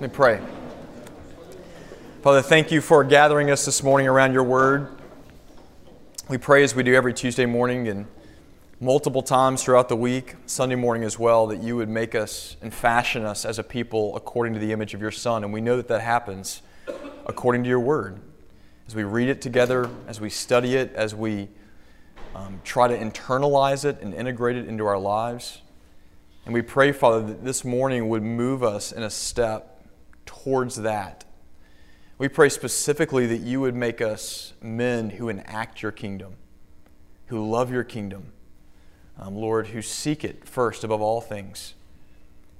Let me pray. Father, thank you for gathering us this morning around your word. We pray as we do every Tuesday morning and multiple times throughout the week, Sunday morning as well, that you would make us and fashion us as a people according to the image of your Son. And we know that that happens according to your word. As we read it together, as we study it, as we um, try to internalize it and integrate it into our lives. And we pray, Father, that this morning would move us in a step towards that. We pray specifically that you would make us men who enact your kingdom, who love your kingdom, um, Lord, who seek it first above all things.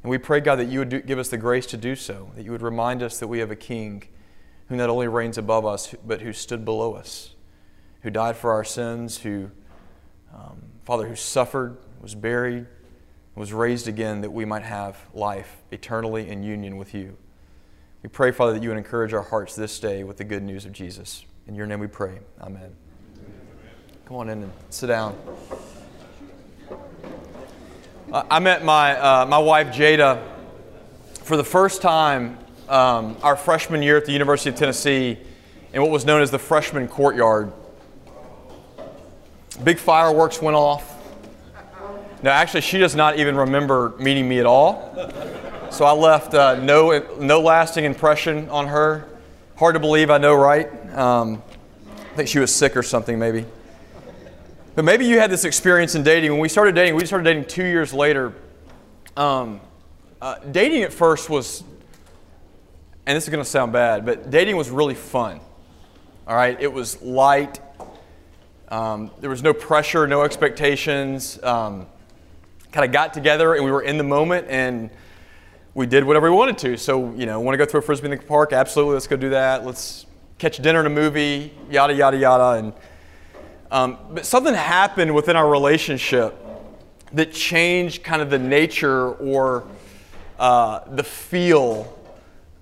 And we pray, God, that you would do, give us the grace to do so, that you would remind us that we have a king who not only reigns above us, but who stood below us, who died for our sins, who, um, Father, who suffered, was buried, was raised again that we might have life eternally in union with you. We pray, Father, that you would encourage our hearts this day with the good news of Jesus. In your name we pray. Amen. Come on in and sit down. I met my, uh, my wife, Jada, for the first time um, our freshman year at the University of Tennessee in what was known as the freshman courtyard. Big fireworks went off. No, actually, she does not even remember meeting me at all. So I left uh, no, no lasting impression on her. Hard to believe, I know, right? Um, I think she was sick or something, maybe. But maybe you had this experience in dating. When we started dating, we started dating two years later. Um, uh, dating at first was, and this is going to sound bad, but dating was really fun. All right? It was light. Um, there was no pressure, no expectations. Um, kind of got together and we were in the moment and we did whatever we wanted to. So, you know, want to go throw a frisbee in the park? Absolutely, let's go do that. Let's catch dinner in a movie, yada, yada, yada. And, um, but something happened within our relationship that changed kind of the nature or uh, the feel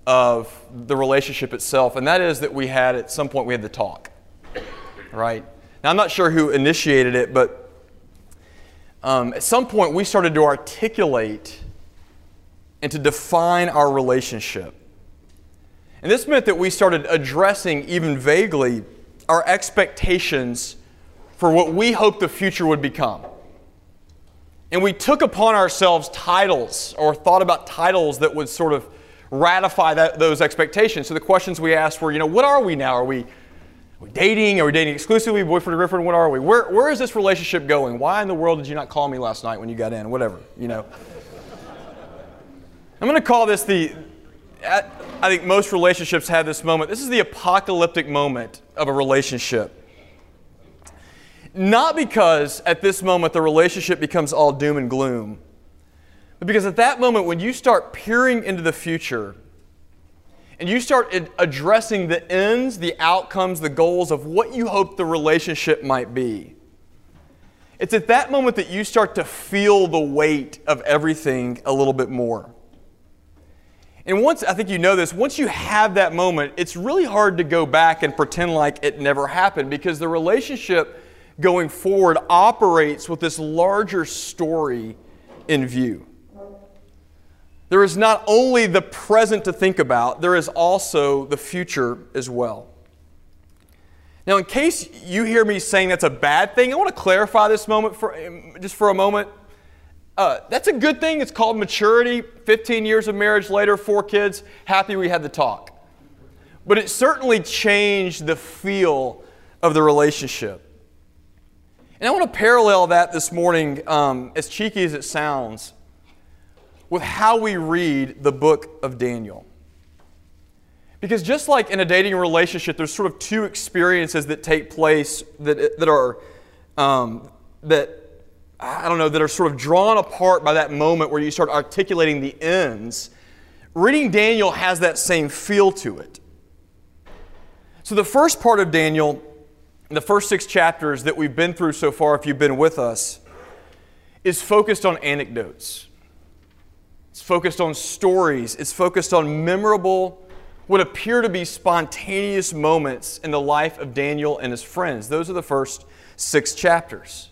of the relationship itself. And that is that we had, at some point, we had to talk, right? Now, I'm not sure who initiated it, but um, at some point we started to articulate and to define our relationship. And this meant that we started addressing, even vaguely, our expectations for what we hoped the future would become. And we took upon ourselves titles or thought about titles that would sort of ratify that, those expectations. So the questions we asked were, you know, what are we now? Are we are we dating? Are we dating exclusively? Boyfriend or girlfriend? What are we? Where, where is this relationship going? Why in the world did you not call me last night when you got in? Whatever, you know. I'm going to call this the, I think most relationships have this moment. This is the apocalyptic moment of a relationship. Not because at this moment the relationship becomes all doom and gloom, but because at that moment when you start peering into the future, and you start addressing the ends, the outcomes, the goals of what you hope the relationship might be. It's at that moment that you start to feel the weight of everything a little bit more. And once, I think you know this, once you have that moment, it's really hard to go back and pretend like it never happened because the relationship going forward operates with this larger story in view. There is not only the present to think about, there is also the future as well. Now, in case you hear me saying that's a bad thing, I want to clarify this moment for just for a moment. Uh, that's a good thing. It's called maturity. 15 years of marriage later, four kids, happy we had the talk. But it certainly changed the feel of the relationship. And I want to parallel that this morning, um, as cheeky as it sounds, with how we read the book of Daniel. Because just like in a dating relationship, there's sort of two experiences that take place that, that are, um, that, I don't know, that are sort of drawn apart by that moment where you start articulating the ends. Reading Daniel has that same feel to it. So the first part of Daniel, the first six chapters that we've been through so far, if you've been with us, is focused on anecdotes. It's focused on stories. It's focused on memorable, what appear to be spontaneous moments in the life of Daniel and his friends. Those are the first six chapters.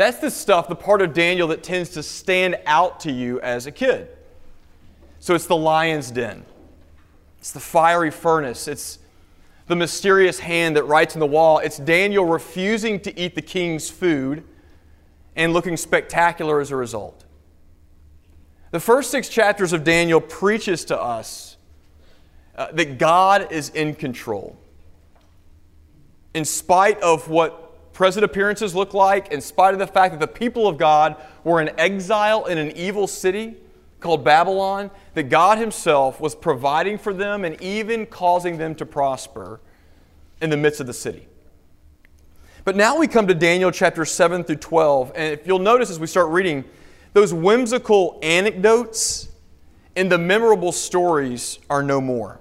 That's the stuff, the part of Daniel that tends to stand out to you as a kid. So it's the lion's den, it's the fiery furnace, it's the mysterious hand that writes on the wall. It's Daniel refusing to eat the king's food and looking spectacular as a result. The first six chapters of Daniel preaches to us uh, that God is in control. In spite of what present appearances look like, in spite of the fact that the people of God were in exile in an evil city called Babylon, that God Himself was providing for them and even causing them to prosper in the midst of the city. But now we come to Daniel chapter 7 through 12, and if you'll notice as we start reading, those whimsical anecdotes and the memorable stories are no more.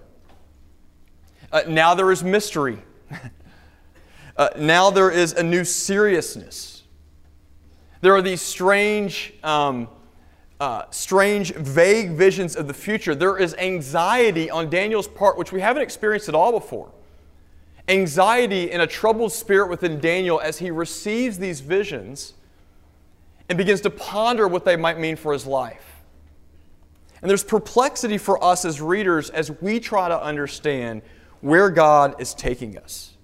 Uh, now there is mystery. uh, now there is a new seriousness. There are these strange, um, uh, strange, vague visions of the future. There is anxiety on Daniel's part, which we haven't experienced at all before. Anxiety and a troubled spirit within Daniel as he receives these visions and begins to ponder what they might mean for his life. And there's perplexity for us as readers as we try to understand where God is taking us.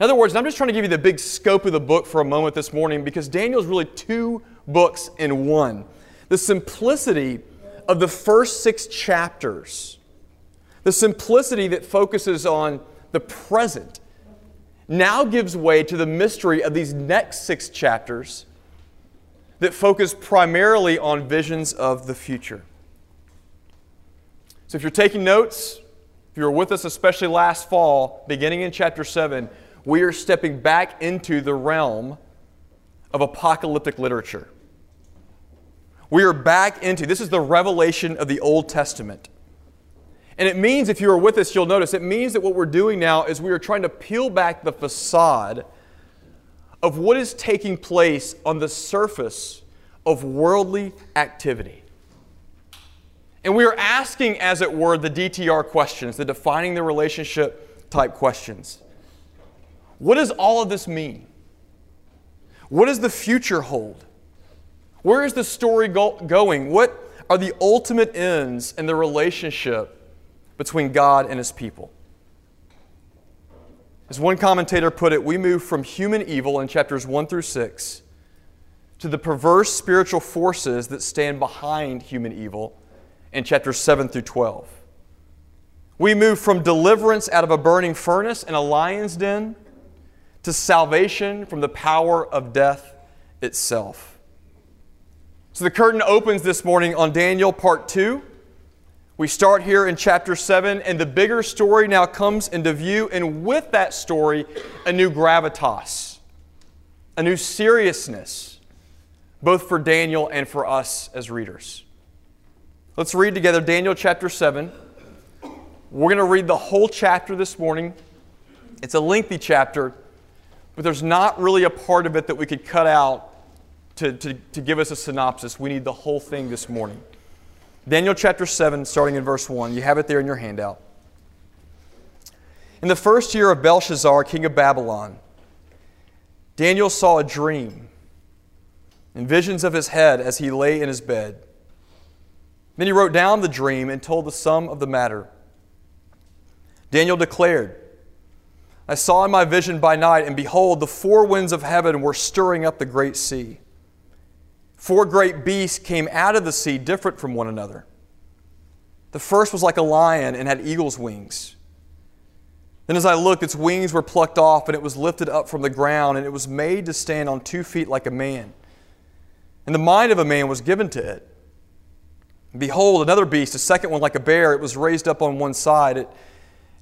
In other words, I'm just trying to give you the big scope of the book for a moment this morning because Daniel is really two books in one. The simplicity of the first six chapters, the simplicity that focuses on the present, now gives way to the mystery of these next six chapters that focus primarily on visions of the future. So if you're taking notes, if you were with us, especially last fall, beginning in chapter 7, we are stepping back into the realm of apocalyptic literature. We are back into this is the revelation of the Old Testament. And it means, if you are with us, you'll notice, it means that what we're doing now is we are trying to peel back the facade of what is taking place on the surface of worldly activity. And we are asking, as it were, the DTR questions, the defining the relationship type questions. What does all of this mean? What does the future hold? Where is the story go- going? What are the ultimate ends in the relationship between God and His people? As one commentator put it, we move from human evil in chapters 1 through 6 to the perverse spiritual forces that stand behind human evil in chapters 7 through 12. We move from deliverance out of a burning furnace and a lion's den to salvation from the power of death itself. So the curtain opens this morning on Daniel part 2. We start here in chapter 7, and the bigger story now comes into view, and with that story, a new gravitas, a new seriousness, both for Daniel and for us as readers. Let's read together Daniel chapter 7. We're going to read the whole chapter this morning. It's a lengthy chapter, but there's not really a part of it that we could cut out to, to, to give us a synopsis. We need the whole thing this morning. Daniel chapter 7, starting in verse 1. You have it there in your handout. In the first year of Belshazzar, king of Babylon, Daniel saw a dream and visions of his head as he lay in his bed. Then he wrote down the dream and told the sum of the matter. Daniel declared, I saw in my vision by night, and behold, the four winds of heaven were stirring up the great sea. Four great beasts came out of the sea, different from one another. The first was like a lion and had eagle's wings. Then, as I looked, its wings were plucked off, and it was lifted up from the ground, and it was made to stand on two feet like a man. And the mind of a man was given to it. behold, another beast, a second one like a bear, it was raised up on one side. It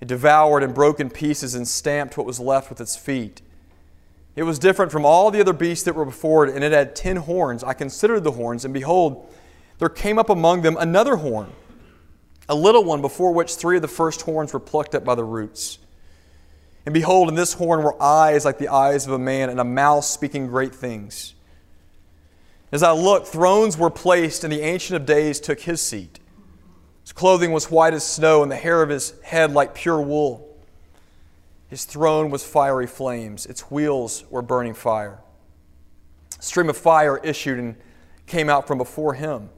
It devoured and broke in pieces and stamped what was left with its feet. It was different from all the other beasts that were before it, and it had ten horns. I considered the horns, and behold, there came up among them another horn, a little one before which three of the first horns were plucked up by the roots. And behold, in this horn were eyes like the eyes of a man, and a mouth speaking great things. As I looked, thrones were placed, and the Ancient of Days took his seat. His clothing was white as snow, and the hair of his head like pure wool. His throne was fiery flames, its wheels were burning fire. A stream of fire issued and came out from before him.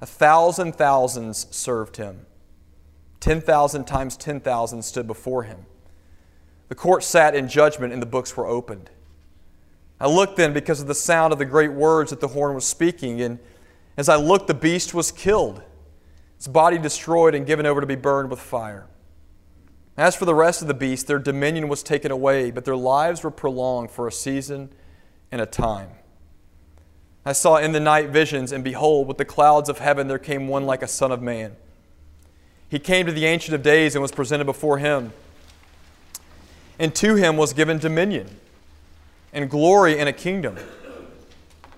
A thousand thousands served him. Ten thousand times ten thousand stood before him. The court sat in judgment, and the books were opened. I looked then because of the sound of the great words that the horn was speaking, and as I looked, the beast was killed, its body destroyed and given over to be burned with fire. As for the rest of the beasts, their dominion was taken away, but their lives were prolonged for a season and a time. I saw in the night visions, and behold, with the clouds of heaven there came one like a son of man. He came to the Ancient of Days and was presented before him. And to him was given dominion and glory and a kingdom,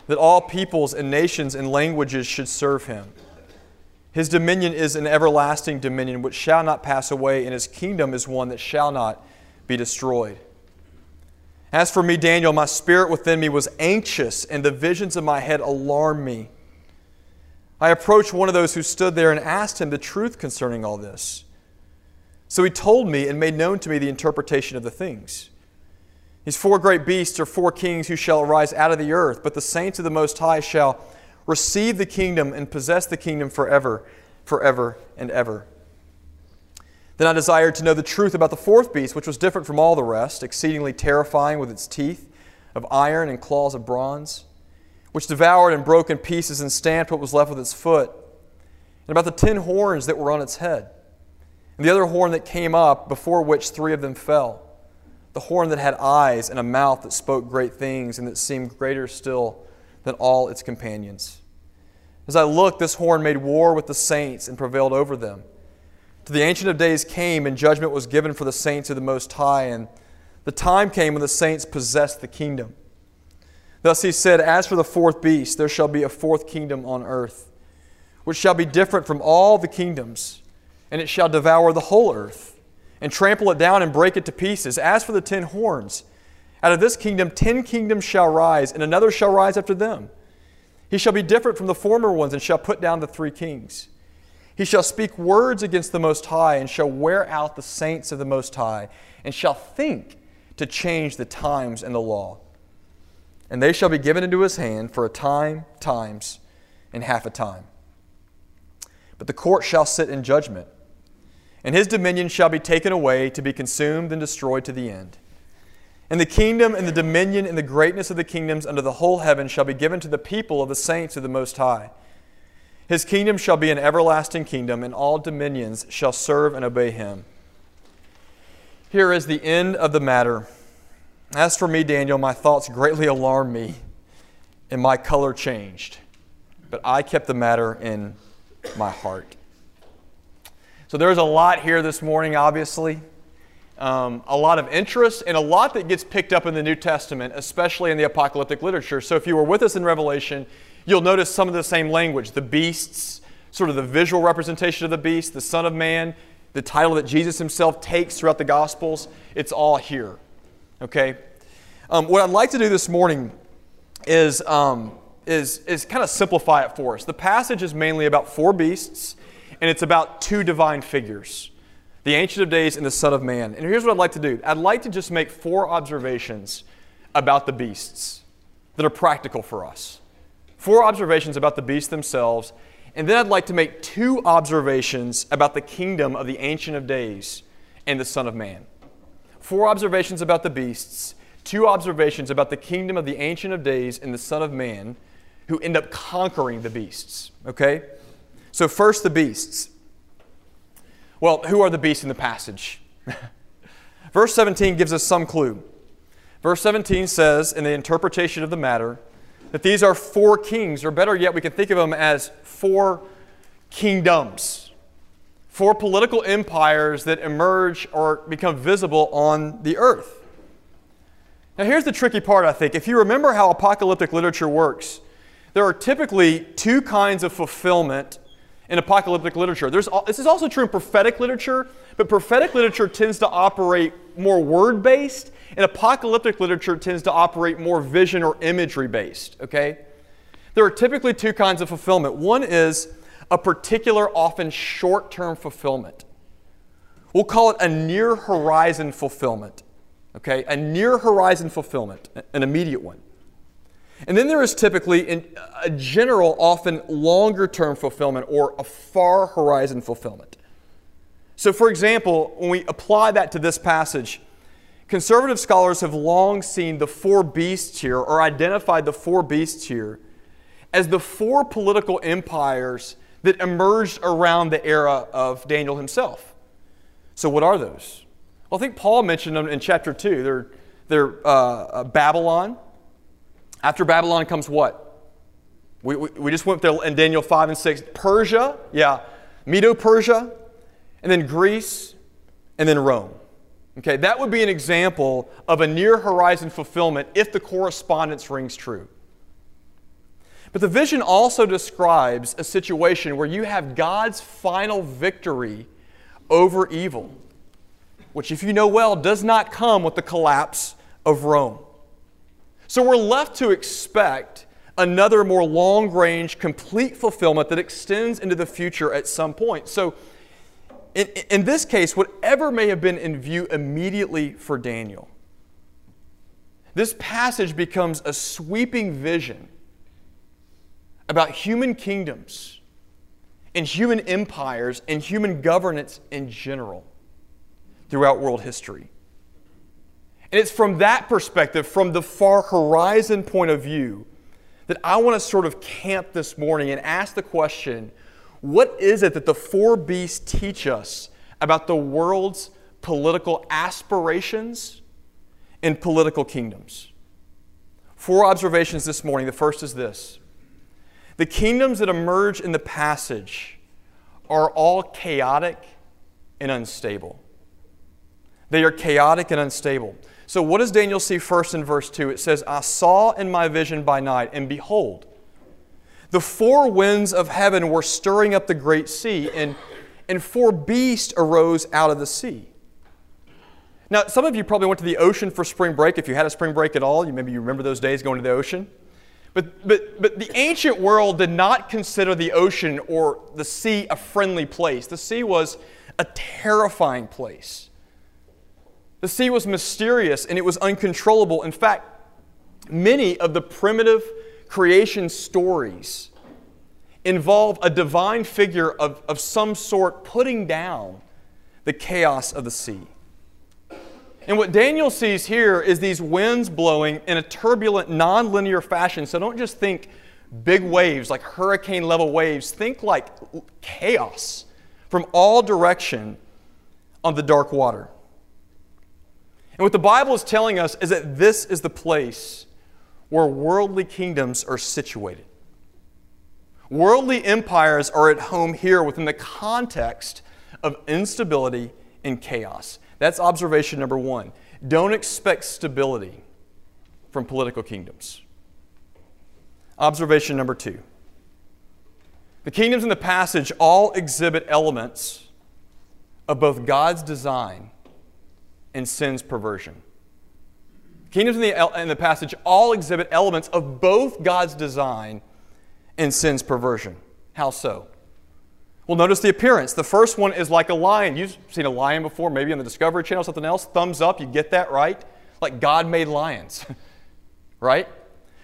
that all peoples and nations and languages should serve him. His dominion is an everlasting dominion which shall not pass away, and his kingdom is one that shall not be destroyed. As for me, Daniel, my spirit within me was anxious, and the visions of my head alarmed me. I approached one of those who stood there and asked him the truth concerning all this. So he told me and made known to me the interpretation of the things. These four great beasts are four kings who shall arise out of the earth, but the saints of the Most High shall receive the kingdom and possess the kingdom forever, forever and ever. Then I desired to know the truth about the fourth beast, which was different from all the rest, exceedingly terrifying with its teeth of iron and claws of bronze, which devoured and broke in pieces and stamped what was left with its foot, and about the ten horns that were on its head, and the other horn that came up, before which three of them fell, the horn that had eyes and a mouth that spoke great things and that seemed greater still than all its companions. As I looked, this horn made war with the saints and prevailed over them to the Ancient of Days came, and judgment was given for the saints of the Most High, and the time came when the saints possessed the kingdom. Thus he said, As for the fourth beast, there shall be a fourth kingdom on earth, which shall be different from all the kingdoms, and it shall devour the whole earth, and trample it down and break it to pieces. As for the ten horns, out of this kingdom ten kingdoms shall rise, and another shall rise after them. He shall be different from the former ones, and shall put down the three kings. He shall speak words against the Most High, and shall wear out the saints of the Most High, and shall think to change the times and the law. And they shall be given into his hand for a time, times, and half a time. But the court shall sit in judgment, and his dominion shall be taken away to be consumed and destroyed to the end. And the kingdom and the dominion and the greatness of the kingdoms under the whole heaven shall be given to the people of the saints of the Most High his kingdom shall be an everlasting kingdom, and all dominions shall serve and obey him. Here is the end of the matter. As for me, Daniel, my thoughts greatly alarmed me, and my color changed. But I kept the matter in my heart. So there's a lot here this morning, obviously. Um, a lot of interest and a lot that gets picked up in the New Testament, especially in the apocalyptic literature. So if you were with us in Revelation, You'll notice some of the same language the beasts, sort of the visual representation of the beast, the Son of Man, the title that Jesus himself takes throughout the Gospels. It's all here. Okay? Um, what I'd like to do this morning is, um, is, is kind of simplify it for us. The passage is mainly about four beasts, and it's about two divine figures the Ancient of Days and the Son of Man. And here's what I'd like to do I'd like to just make four observations about the beasts that are practical for us four observations about the beasts themselves, and then I'd like to make two observations about the kingdom of the Ancient of Days and the Son of Man. Four observations about the beasts, two observations about the kingdom of the Ancient of Days and the Son of Man, who end up conquering the beasts. Okay? So, first, the beasts. Well, who are the beasts in the passage? Verse 17 gives us some clue. Verse 17 says, in the interpretation of the matter, that these are four kings, or better yet, we can think of them as four kingdoms, four political empires that emerge or become visible on the earth. Now, here's the tricky part, I think. If you remember how apocalyptic literature works, there are typically two kinds of fulfillment in apocalyptic literature. There's, this is also true in prophetic literature, but prophetic literature tends to operate more word based, and apocalyptic literature tends to operate more vision or imagery based. Okay? There are typically two kinds of fulfillment. One is a particular, often short term fulfillment. We'll call it a near horizon fulfillment. Okay? A near horizon fulfillment, an immediate one. And then there is typically a general, often longer term fulfillment or a far horizon fulfillment. So, for example, when we apply that to this passage, conservative scholars have long seen the four beasts here, or identified the four beasts here, as the four political empires that emerged around the era of Daniel himself. So, what are those? Well, I think Paul mentioned them in chapter 2. They're, they're uh, uh Babylon, after Babylon comes what? We, we, we just went there in Daniel 5 and 6. Persia, yeah, Medo Persia, and then Greece, and then Rome. Okay, that would be an example of a near horizon fulfillment if the correspondence rings true. But the vision also describes a situation where you have God's final victory over evil, which, if you know well, does not come with the collapse of Rome. So we're left to expect another more long range, complete fulfillment that extends into the future at some point. So in, in this case, whatever may have been in view immediately for Daniel, this passage becomes a sweeping vision about human kingdoms and human empires and human governance in general throughout world history. And it's from that perspective, from the far horizon point of view, that I want to sort of camp this morning and ask the question what is it that the four beasts teach us about the world's political aspirations and political kingdoms? Four observations this morning. The first is this the kingdoms that emerge in the passage are all chaotic and unstable. They are chaotic and unstable. So, what does Daniel see first in verse 2? It says, I saw in my vision by night, and behold, the four winds of heaven were stirring up the great sea, and, and four beasts arose out of the sea. Now, some of you probably went to the ocean for spring break. If you had a spring break at all, you maybe you remember those days going to the ocean. But, but, but the ancient world did not consider the ocean or the sea a friendly place. The sea was a terrifying place. The sea was mysterious and it was uncontrollable. In fact, many of the primitive creation stories involve a divine figure of, of some sort putting down the chaos of the sea. And what Daniel sees here is these winds blowing in a turbulent, nonlinear fashion. So don't just think big waves, like hurricane level waves. Think like chaos from all direction on the dark water. And what the Bible is telling us is that this is the place where worldly kingdoms are situated. Worldly empires are at home here within the context of instability and chaos. That's observation number one. Don't expect stability from political kingdoms. Observation number two. The kingdoms in the passage all exhibit elements of both God's design and sin's perversion. Kingdoms in the, in the passage all exhibit elements of both God's design and sin's perversion. How so? Well, notice the appearance. The first one is like a lion. You've seen a lion before, maybe on the Discovery Channel, something else. Thumbs up, you get that, right? Like God made lions, right?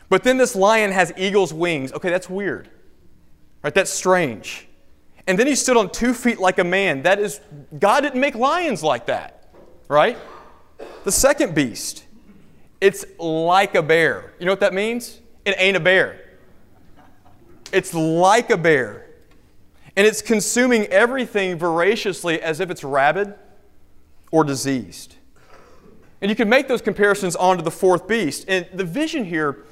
But then this lion has eagle's wings. Okay, that's weird, right? That's strange. And then he stood on two feet like a man. That is, God didn't make lions like that right? The second beast, it's like a bear. You know what that means? It ain't a bear. It's like a bear. And it's consuming everything voraciously as if it's rabid or diseased. And you can make those comparisons onto the fourth beast. And the vision here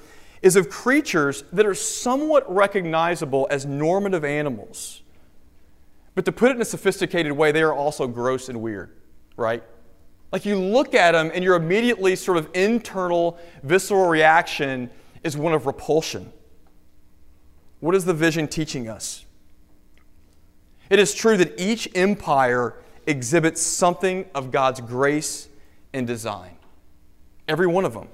is of creatures that are somewhat recognizable as normative animals. But to put it in a sophisticated way, they are also gross and weird, right? Like you look at them and your immediately sort of internal visceral reaction is one of repulsion. What is the vision teaching us? It is true that each empire exhibits something of God's grace and design. Every one of them.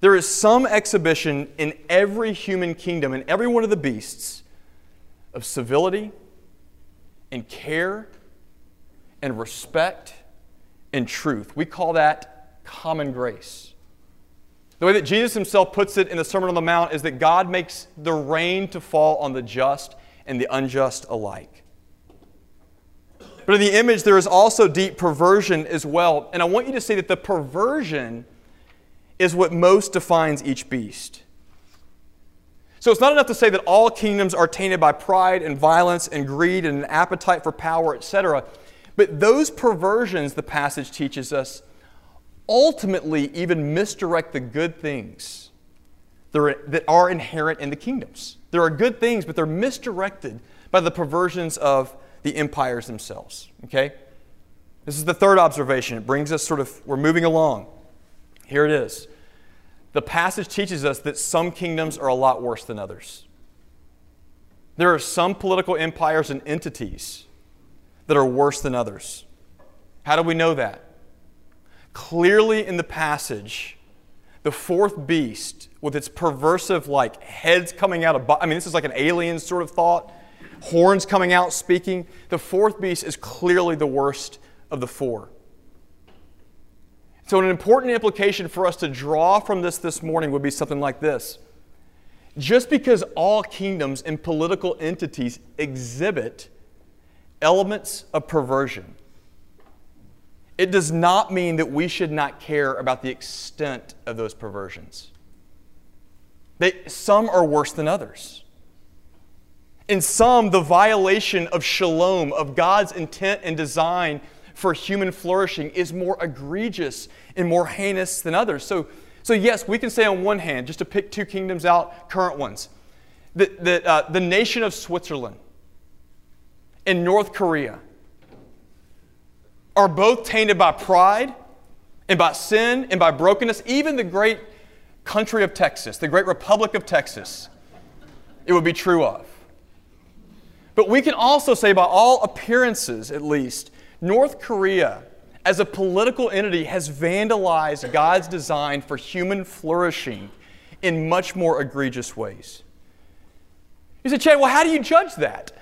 There is some exhibition in every human kingdom, in every one of the beasts, of civility and care and respect and truth. We call that common grace. The way that Jesus himself puts it in the Sermon on the Mount is that God makes the rain to fall on the just and the unjust alike. But in the image, there is also deep perversion as well. And I want you to see that the perversion is what most defines each beast. So it's not enough to say that all kingdoms are tainted by pride and violence and greed and an appetite for power, etc. But those perversions, the passage teaches us, ultimately even misdirect the good things that are inherent in the kingdoms. There are good things, but they're misdirected by the perversions of the empires themselves. Okay? This is the third observation. It brings us sort of, we're moving along. Here it is. The passage teaches us that some kingdoms are a lot worse than others. There are some political empires and entities that are worse than others. How do we know that? Clearly in the passage, the fourth beast, with its perversive, like heads coming out of, I mean, this is like an alien sort of thought, horns coming out speaking. The fourth beast is clearly the worst of the four. So, an important implication for us to draw from this this morning would be something like this. Just because all kingdoms and political entities exhibit elements of perversion, it does not mean that we should not care about the extent of those perversions. They, some are worse than others. In some, the violation of shalom, of God's intent and design for human flourishing, is more egregious and more heinous than others. So, so yes, we can say on one hand, just to pick two kingdoms out, current ones, that, that uh, the nation of Switzerland and North Korea are both tainted by pride and by sin and by brokenness. Even the great country of Texas, the great republic of Texas, it would be true of. But we can also say, by all appearances at least, North Korea, as a political entity, has vandalized God's design for human flourishing in much more egregious ways. You say, Chad, well, how do you judge that?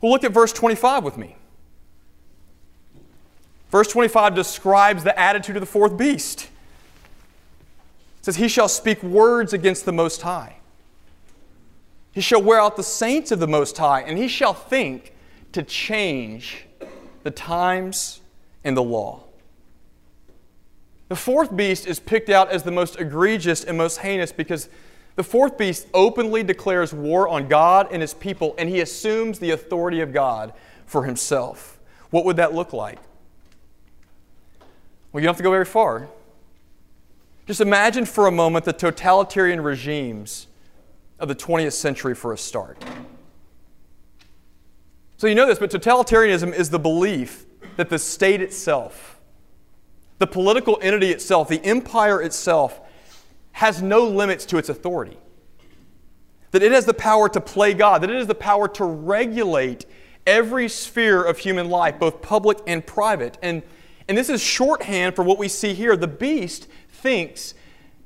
Well, look at verse 25 with me. Verse 25 describes the attitude of the fourth beast. It says, He shall speak words against the Most High. He shall wear out the saints of the Most High, and he shall think to change the times and the law. The fourth beast is picked out as the most egregious and most heinous because the fourth beast openly declares war on God and his people, and he assumes the authority of God for himself. What would that look like? Well, you don't have to go very far. Just imagine for a moment the totalitarian regimes of the 20th century for a start. So you know this, but totalitarianism is the belief that the state itself, the political entity itself, the empire itself, has no limits to its authority. That it has the power to play God, that it has the power to regulate every sphere of human life, both public and private. And and this is shorthand for what we see here. The beast thinks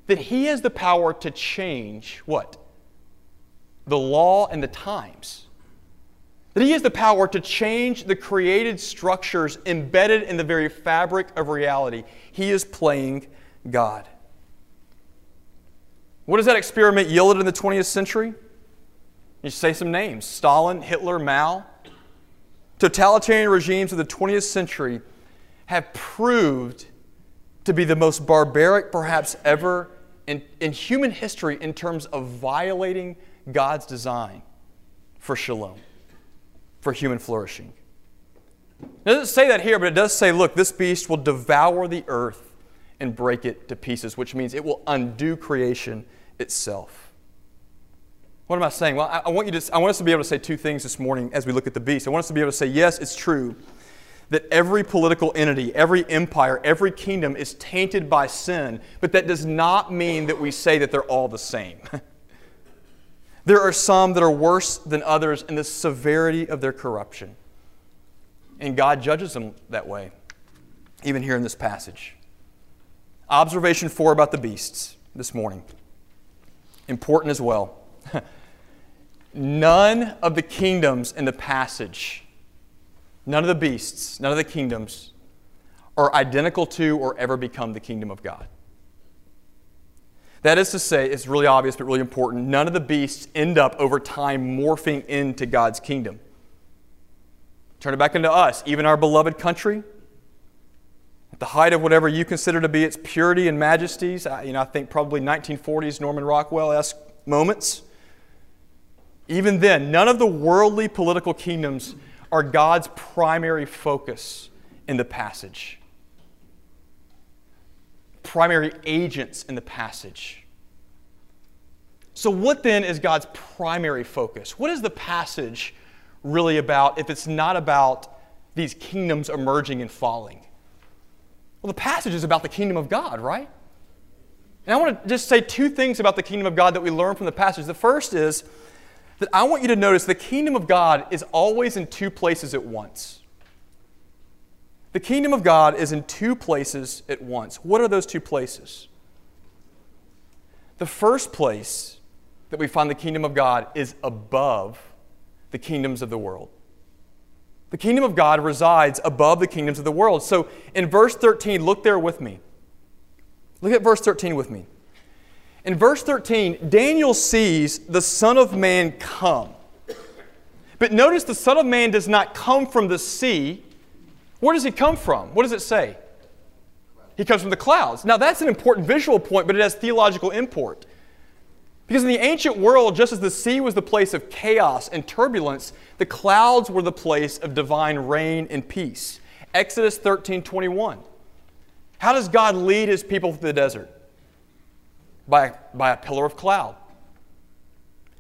that he has the power to change what? The law and the times. That he has the power to change the created structures embedded in the very fabric of reality. He is playing God. What has that experiment yielded in the 20th century? You say some names Stalin, Hitler, Mao. Totalitarian regimes of the 20th century have proved to be the most barbaric, perhaps ever, in, in human history in terms of violating God's design for shalom, for human flourishing. It doesn't say that here, but it does say, look, this beast will devour the earth and break it to pieces, which means it will undo creation itself. What am I saying? Well, I, want, you to, I want us to be able to say two things this morning as we look at the beast. I want us to be able to say, yes, it's true that every political entity, every empire, every kingdom is tainted by sin, but that does not mean that we say that they're all the same. There are some that are worse than others in the severity of their corruption. And God judges them that way, even here in this passage. Observation four about the beasts this morning. Important as well. none of the kingdoms in the passage, none of the beasts, none of the kingdoms are identical to or ever become the kingdom of God. That is to say, it's really obvious but really important. None of the beasts end up over time morphing into God's kingdom. Turn it back into us, even our beloved country. The height of whatever you consider to be its purity and majesties, I, you know, I think probably 1940s Norman Rockwell esque moments. Even then, none of the worldly political kingdoms are God's primary focus in the passage primary agents in the passage. So, what then is God's primary focus? What is the passage really about if it's not about these kingdoms emerging and falling? Well, the passage is about the kingdom of God, right? And I want to just say two things about the kingdom of God that we learn from the passage. The first is that I want you to notice the kingdom of God is always in two places at once. The kingdom of God is in two places at once. What are those two places? The first place that we find the kingdom of God is above the kingdoms of the world. The kingdom of God resides above the kingdoms of the world. So in verse 13, look there with me. Look at verse 13 with me. In verse 13, Daniel sees the Son of Man come. But notice the Son of Man does not come from the sea where does he come from? What does it say? He comes from the clouds. Now, that's an important visual point, but it has theological import. Because in the ancient world, just as the sea was the place of chaos and turbulence, the clouds were the place of divine reign and peace. Exodus 13 21. How does God lead his people through the desert? By, by a pillar of cloud.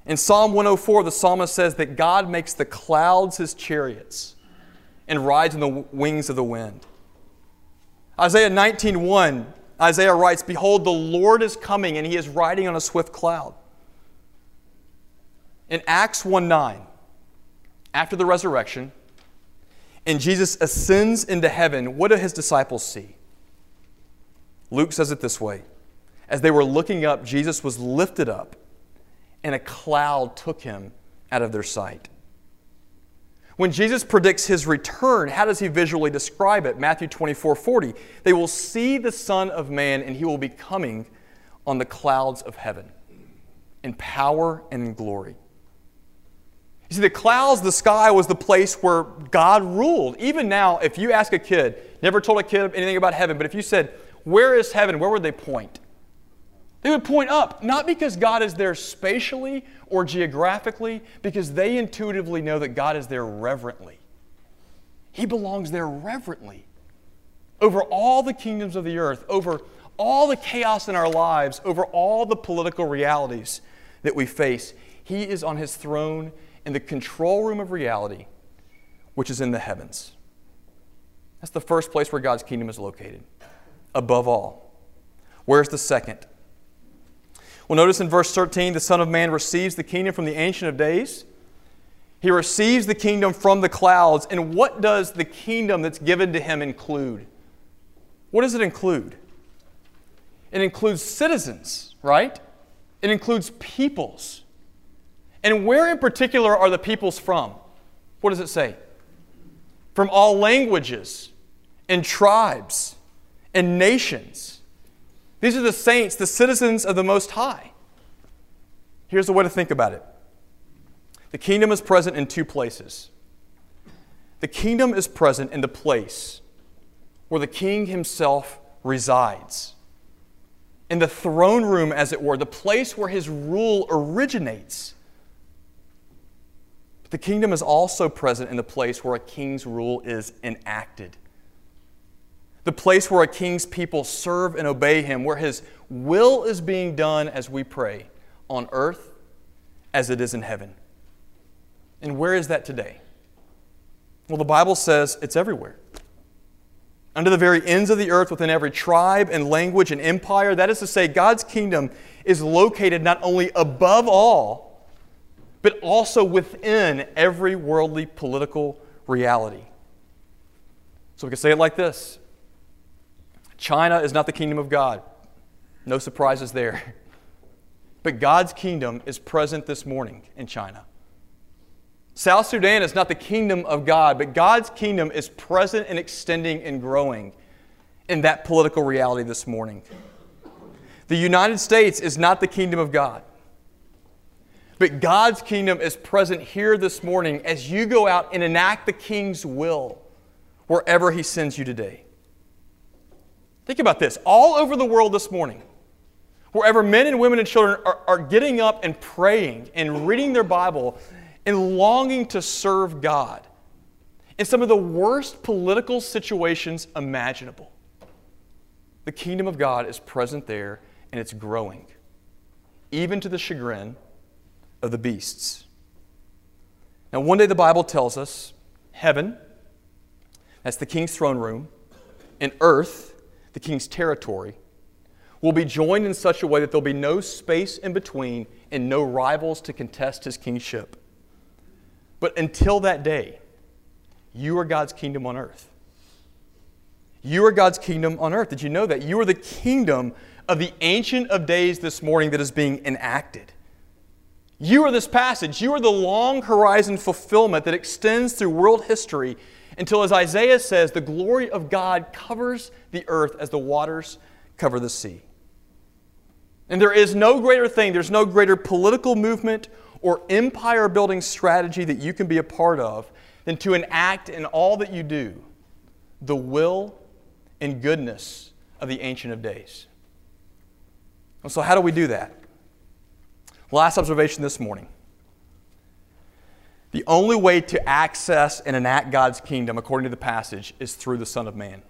In Psalm 104, the psalmist says that God makes the clouds his chariots and rides on the wings of the wind. Isaiah 19:1, Isaiah writes, "Behold, the Lord is coming, and he is riding on a swift cloud." In Acts 1:9, after the resurrection, and Jesus ascends into heaven, what do his disciples see? Luke says it this way As they were looking up, Jesus was lifted up, and a cloud took him out of their sight. When Jesus predicts his return, how does he visually describe it? Matthew 24 40. They will see the Son of Man, and he will be coming on the clouds of heaven in power and in glory. You see, the clouds, the sky was the place where God ruled. Even now, if you ask a kid, never told a kid anything about heaven, but if you said, Where is heaven? Where would they point? They would point up, not because God is there spatially or geographically, because they intuitively know that God is there reverently. He belongs there reverently. Over all the kingdoms of the earth, over all the chaos in our lives, over all the political realities that we face, He is on His throne in the control room of reality, which is in the heavens. That's the first place where God's kingdom is located, above all. Where's the second? Well, notice in verse 13, the Son of Man receives the kingdom from the Ancient of Days. He receives the kingdom from the clouds. And what does the kingdom that's given to him include? What does it include? It includes citizens, right? It includes peoples. And where in particular are the peoples from? What does it say? From all languages and tribes and nations. These are the saints, the citizens of the Most High. Here's the way to think about it the kingdom is present in two places. The kingdom is present in the place where the king himself resides. In the throne room, as it were, the place where his rule originates. The kingdom is also present in the place where a king's rule is enacted the place where a king's people serve and obey him, where his will is being done as we pray, on earth as it is in heaven. And where is that today? Well, the Bible says it's everywhere. Under the very ends of the earth, within every tribe and language and empire, that is to say, God's kingdom is located not only above all, but also within every worldly political reality. So we can say it like this China is not the kingdom of God. No surprises there. But God's kingdom is present this morning in China. South Sudan is not the kingdom of God, but God's kingdom is present and extending and growing in that political reality this morning. The United States is not the kingdom of God. But God's kingdom is present here this morning as you go out and enact the king's will wherever he sends you today. Think about this all over the world this morning, wherever men and women and children are, are getting up and praying and reading their Bible and longing to serve God in some of the worst political situations imaginable. The kingdom of God is present there and it's growing, even to the chagrin of the beasts. Now, one day the Bible tells us heaven, that's the king's throne room, and earth, the king's territory, will be joined in such a way that there'll be no space in between and no rivals to contest his kingship. But until that day, you are God's kingdom on earth. You are God's kingdom on earth. Did you know that? You are the kingdom of the Ancient of Days this morning that is being enacted. You are this passage. You are the long horizon fulfillment that extends through world history until, as Isaiah says, the glory of God covers the earth as the waters cover the sea. And there is no greater thing, there's no greater political movement or empire building strategy that you can be a part of than to enact in all that you do the will and goodness of the Ancient of Days. And so, how do we do that? Last observation this morning. The only way to access and enact God's kingdom, according to the passage, is through the Son of Man.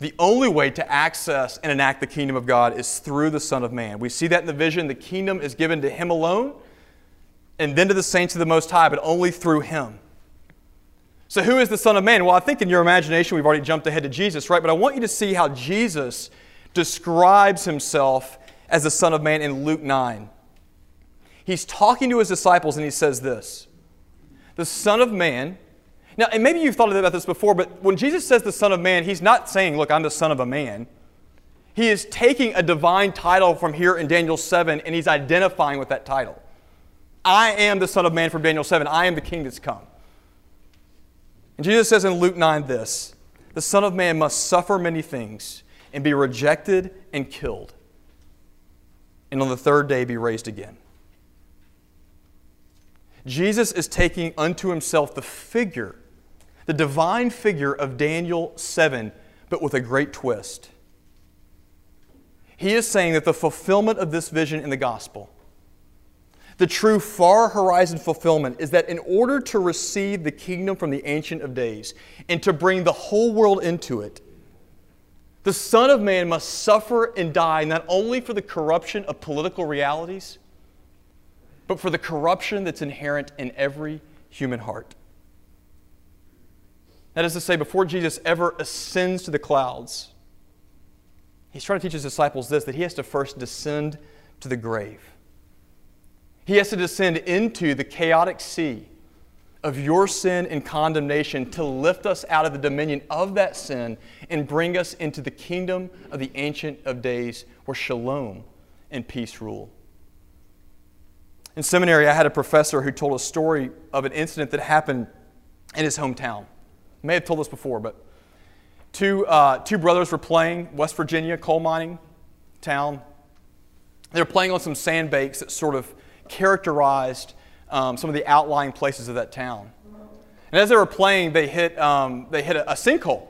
The only way to access and enact the kingdom of God is through the Son of Man. We see that in the vision. The kingdom is given to Him alone and then to the saints of the Most High, but only through Him. So, who is the Son of Man? Well, I think in your imagination we've already jumped ahead to Jesus, right? But I want you to see how Jesus describes Himself as the Son of Man in Luke 9 he's talking to his disciples and he says this The Son of Man. Now, and maybe you've thought about this before, but when Jesus says the Son of Man, he's not saying, Look, I'm the Son of a man. He is taking a divine title from here in Daniel 7 and he's identifying with that title. I am the Son of Man from Daniel 7. I am the King that's come. And Jesus says in Luke 9 this The Son of Man must suffer many things and be rejected and killed, and on the third day be raised again. Jesus is taking unto himself the figure, the divine figure of Daniel 7, but with a great twist. He is saying that the fulfillment of this vision in the gospel, the true far horizon fulfillment, is that in order to receive the kingdom from the Ancient of Days and to bring the whole world into it, the Son of Man must suffer and die not only for the corruption of political realities but for the corruption that's inherent in every human heart. That is to say, before Jesus ever ascends to the clouds, he's trying to teach his disciples this that he has to first descend to the grave. He has to descend into the chaotic sea of your sin and condemnation to lift us out of the dominion of that sin and bring us into the kingdom of the Ancient of Days where shalom and peace rule. In seminary, I had a professor who told a story of an incident that happened in his hometown. I may have told this before, but two, uh, two brothers were playing, West Virginia, coal mining town. They were playing on some sand banks that sort of characterized um, some of the outlying places of that town. And as they were playing, they hit, um, they hit a, a sinkhole.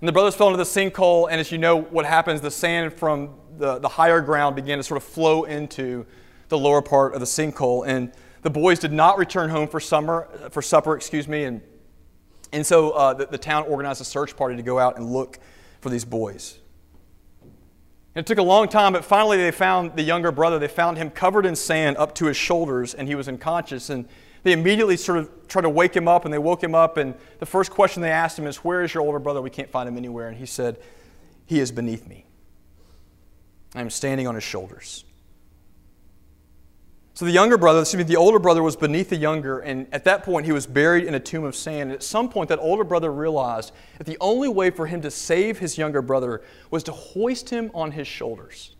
And the brothers fell into the sinkhole, and as you know what happens, the sand from the, the higher ground began to sort of flow into the lower part of the sinkhole. And the boys did not return home for summer, for supper, excuse me. And, and so uh, the, the town organized a search party to go out and look for these boys. It took a long time, but finally they found the younger brother. They found him covered in sand up to his shoulders, and he was unconscious. And they immediately sort of tried to wake him up, and they woke him up. And the first question they asked him is, Where is your older brother? We can't find him anywhere. And he said, He is beneath me. I am standing on his shoulders. So the younger brother, excuse me, the older brother was beneath the younger, and at that point he was buried in a tomb of sand. And at some point, that older brother realized that the only way for him to save his younger brother was to hoist him on his shoulders,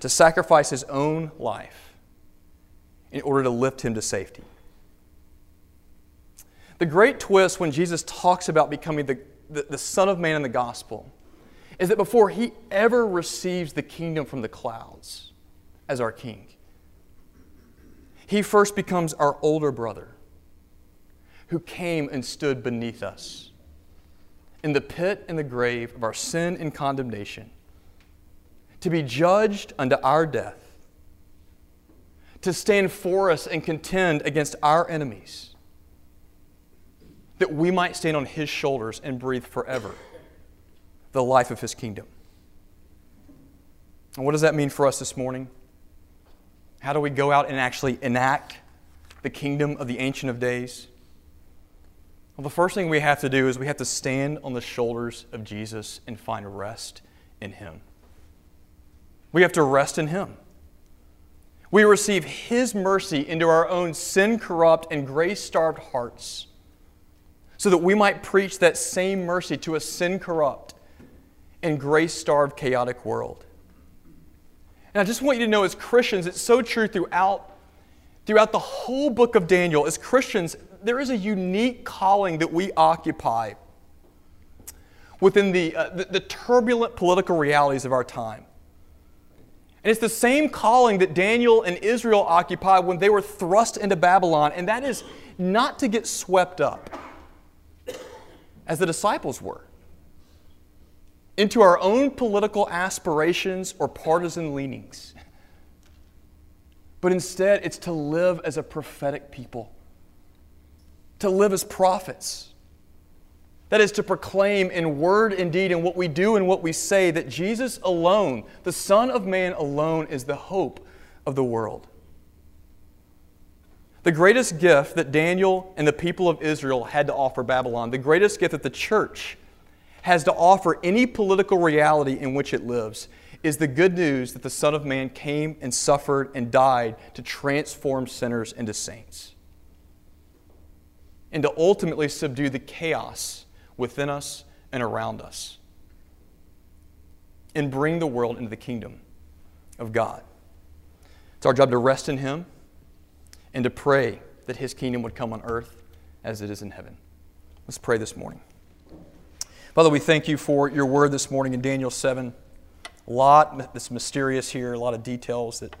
to sacrifice his own life in order to lift him to safety. The great twist when Jesus talks about becoming the, the, the Son of Man in the gospel is that before he ever receives the kingdom from the clouds as our king, he first becomes our older brother who came and stood beneath us in the pit and the grave of our sin and condemnation to be judged unto our death, to stand for us and contend against our enemies, that we might stand on his shoulders and breathe forever the life of his kingdom. And what does that mean for us this morning? How do we go out and actually enact the kingdom of the Ancient of Days? Well, the first thing we have to do is we have to stand on the shoulders of Jesus and find rest in Him. We have to rest in Him. We receive His mercy into our own sin corrupt and grace starved hearts so that we might preach that same mercy to a sin corrupt and grace starved, chaotic world. And I just want you to know, as Christians, it's so true throughout, throughout the whole book of Daniel. As Christians, there is a unique calling that we occupy within the, uh, the, the turbulent political realities of our time. And it's the same calling that Daniel and Israel occupied when they were thrust into Babylon, and that is not to get swept up as the disciples were into our own political aspirations or partisan leanings. But instead, it's to live as a prophetic people, to live as prophets. That is to proclaim in word and deed and what we do and what we say that Jesus alone, the Son of Man alone, is the hope of the world. The greatest gift that Daniel and the people of Israel had to offer Babylon, the greatest gift that the church has to offer any political reality in which it lives is the good news that the Son of Man came and suffered and died to transform sinners into saints and to ultimately subdue the chaos within us and around us and bring the world into the kingdom of God. It's our job to rest in Him and to pray that His kingdom would come on earth as it is in heaven. Let's pray this morning. Father, we thank you for your word this morning in Daniel 7. A lot that's mysterious here, a lot of details that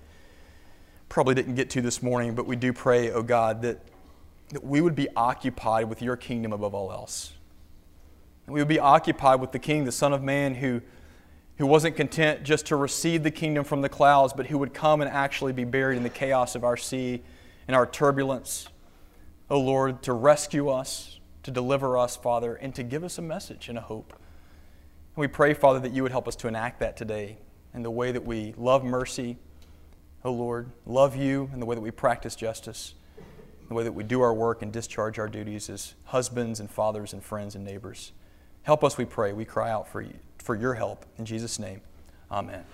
probably didn't get to this morning, but we do pray, oh God, that, that we would be occupied with your kingdom above all else. And we would be occupied with the King, the Son of Man, who, who wasn't content just to receive the kingdom from the clouds, but who would come and actually be buried in the chaos of our sea and our turbulence. Oh Lord, to rescue us, to deliver us, Father, and to give us a message and a hope. And we pray, Father, that you would help us to enact that today in the way that we love mercy, oh Lord, love you, in the way that we practice justice, the way that we do our work and discharge our duties as husbands and fathers and friends and neighbors. Help us, we pray. We cry out for, you, for your help. In Jesus' name, amen.